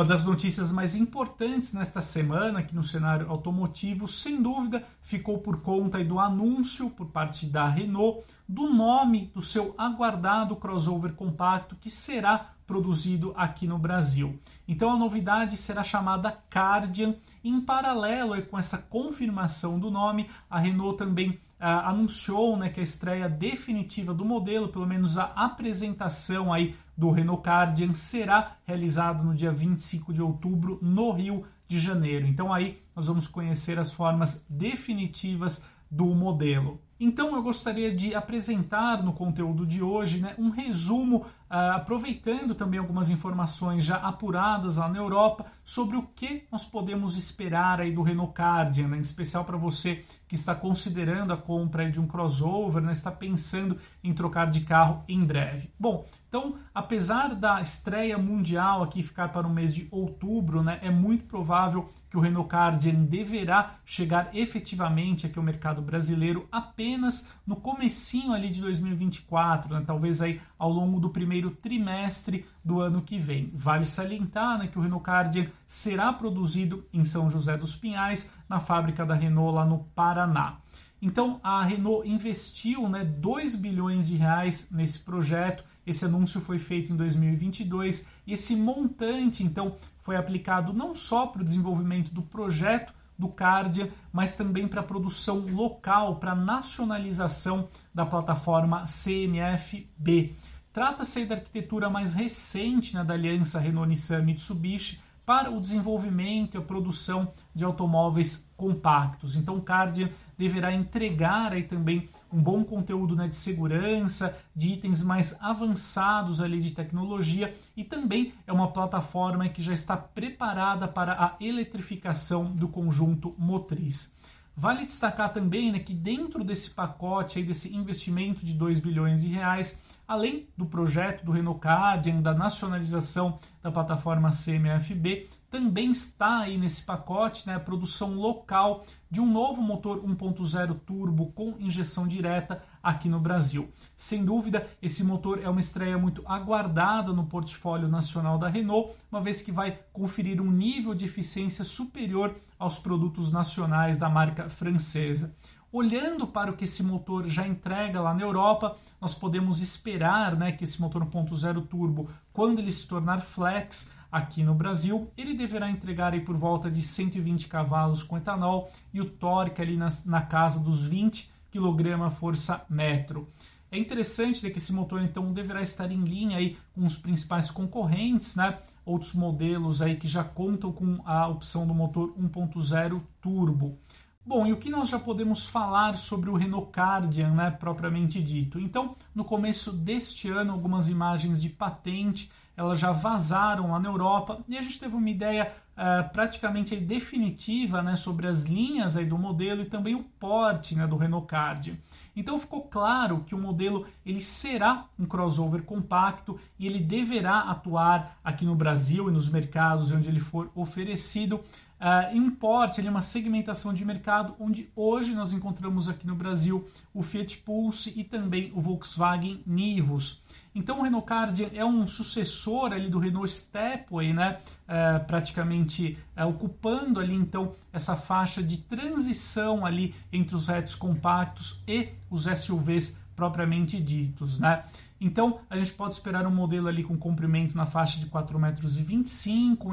Uma das notícias mais importantes nesta semana aqui no cenário automotivo, sem dúvida, ficou por conta do anúncio por parte da Renault do nome do seu aguardado crossover compacto que será produzido aqui no Brasil. Então a novidade será chamada Cardian. Em paralelo com essa confirmação do nome, a Renault também ah, anunciou né, que a estreia definitiva do modelo, pelo menos a apresentação aí do Renault Cardian, será realizada no dia 25 de outubro no Rio de Janeiro. Então aí nós vamos conhecer as formas definitivas do modelo. Então eu gostaria de apresentar no conteúdo de hoje né, um resumo, aproveitando também algumas informações já apuradas lá na Europa sobre o que nós podemos esperar aí do Renault Cardian, né, em especial para você que está considerando a compra de um crossover, né, está pensando em trocar de carro em breve. Bom, então, apesar da estreia mundial aqui ficar para o mês de outubro, né, é muito provável que o Renault Cardian deverá chegar efetivamente aqui ao mercado brasileiro apenas no comecinho ali de 2024, né, talvez aí ao longo do primeiro trimestre do ano que vem. Vale salientar né, que o Renault Cardian será produzido em São José dos Pinhais, na fábrica da Renault lá no Paraná. Então a Renault investiu né, 2 bilhões de reais nesse projeto esse anúncio foi feito em 2022 e esse montante, então, foi aplicado não só para o desenvolvimento do projeto do Cardia, mas também para a produção local, para a nacionalização da plataforma CMF-B. Trata-se da arquitetura mais recente né, da aliança Renault-Nissan-Mitsubishi para o desenvolvimento e a produção de automóveis compactos. Então, o Cardia deverá entregar aí também um bom conteúdo né, de segurança, de itens mais avançados ali de tecnologia e também é uma plataforma que já está preparada para a eletrificação do conjunto motriz. Vale destacar também né, que dentro desse pacote, aí, desse investimento de 2 bilhões de reais, além do projeto do Renault Cardian, da nacionalização da plataforma CMFB, também está aí nesse pacote né, a produção local de um novo motor 1.0 turbo com injeção direta aqui no Brasil. Sem dúvida, esse motor é uma estreia muito aguardada no portfólio nacional da Renault, uma vez que vai conferir um nível de eficiência superior aos produtos nacionais da marca francesa. Olhando para o que esse motor já entrega lá na Europa, nós podemos esperar né, que esse motor 1.0 turbo, quando ele se tornar flex, aqui no Brasil, ele deverá entregar aí por volta de 120 cavalos com etanol e o torque ali na, na casa dos 20 kg força metro. É interessante né, que esse motor então deverá estar em linha aí com os principais concorrentes, né? Outros modelos aí que já contam com a opção do motor 1.0 turbo. Bom, e o que nós já podemos falar sobre o Renault Cardian, né, propriamente dito? Então, no começo deste ano, algumas imagens de patente elas já vazaram lá na Europa e a gente teve uma ideia uh, praticamente definitiva né, sobre as linhas aí do modelo e também o porte né, do Renault Card. Então ficou claro que o modelo ele será um crossover compacto e ele deverá atuar aqui no Brasil e nos mercados onde ele for oferecido uh, em um porte, uma segmentação de mercado onde hoje nós encontramos aqui no Brasil o Fiat Pulse e também o Volkswagen Nivus. Então o Renault Cardian é um sucessor ali do Renault Stepway, né? É, praticamente é, ocupando ali então essa faixa de transição ali entre os hatches compactos e os SUVs propriamente ditos, né? Então a gente pode esperar um modelo ali com comprimento na faixa de 4,25 metros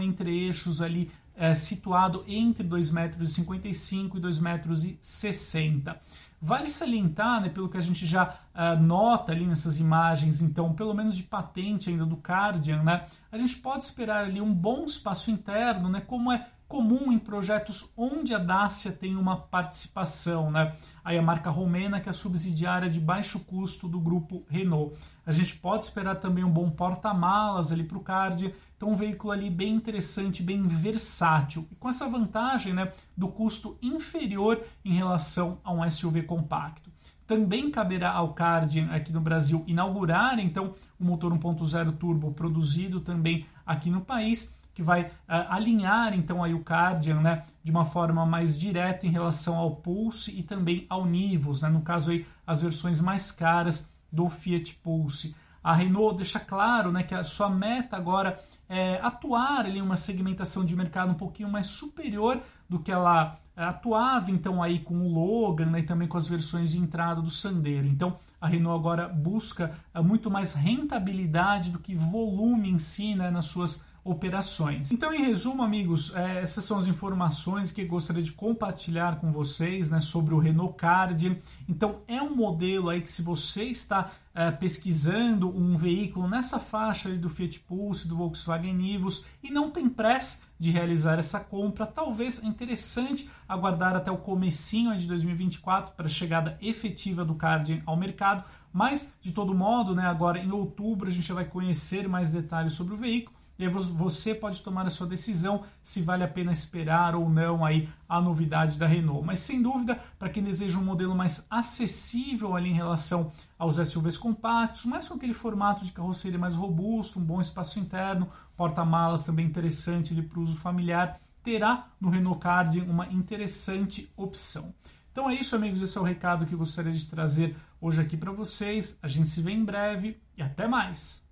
entre eixos ali é, situado entre 2,55 metros e 2,60 metros Vale salientar, né, pelo que a gente já uh, nota ali nessas imagens, então, pelo menos de patente ainda do Cardian, né, a gente pode esperar ali um bom espaço interno, né, como é comum em projetos onde a Dacia tem uma participação, né? Aí a marca romena que é a subsidiária de baixo custo do grupo Renault. A gente pode esperar também um bom porta-malas ali para o Cardian, então, um veículo ali bem interessante, bem versátil. E com essa vantagem né, do custo inferior em relação a um SUV compacto. Também caberá ao Cardian aqui no Brasil inaugurar então o motor 1.0 turbo produzido também aqui no país, que vai uh, alinhar então aí o Cardian né, de uma forma mais direta em relação ao Pulse e também ao Nivus, né, no caso aí as versões mais caras do Fiat Pulse. A Renault deixa claro né, que a sua meta agora é, atuar em uma segmentação de mercado um pouquinho mais superior do que ela atuava então aí com o Logan né, e também com as versões de entrada do Sandero. Então a Renault agora busca é, muito mais rentabilidade do que volume em si né, nas suas operações. Então, em resumo, amigos, é, essas são as informações que gostaria de compartilhar com vocês né, sobre o Renault Card. Então, é um modelo aí que se você está é, pesquisando um veículo nessa faixa do Fiat Pulse, do Volkswagen Nivus e não tem pressa de realizar essa compra, talvez é interessante aguardar até o comecinho de 2024 para a chegada efetiva do Card ao mercado, mas de todo modo, né, agora em outubro a gente vai conhecer mais detalhes sobre o veículo e aí você pode tomar a sua decisão se vale a pena esperar ou não aí a novidade da Renault. Mas sem dúvida, para quem deseja um modelo mais acessível ali em relação aos SUVs compactos, mas com aquele formato de carroceria mais robusto, um bom espaço interno, porta-malas também interessante para o uso familiar, terá no Renault Card uma interessante opção. Então é isso, amigos. Esse é o recado que eu gostaria de trazer hoje aqui para vocês. A gente se vê em breve e até mais!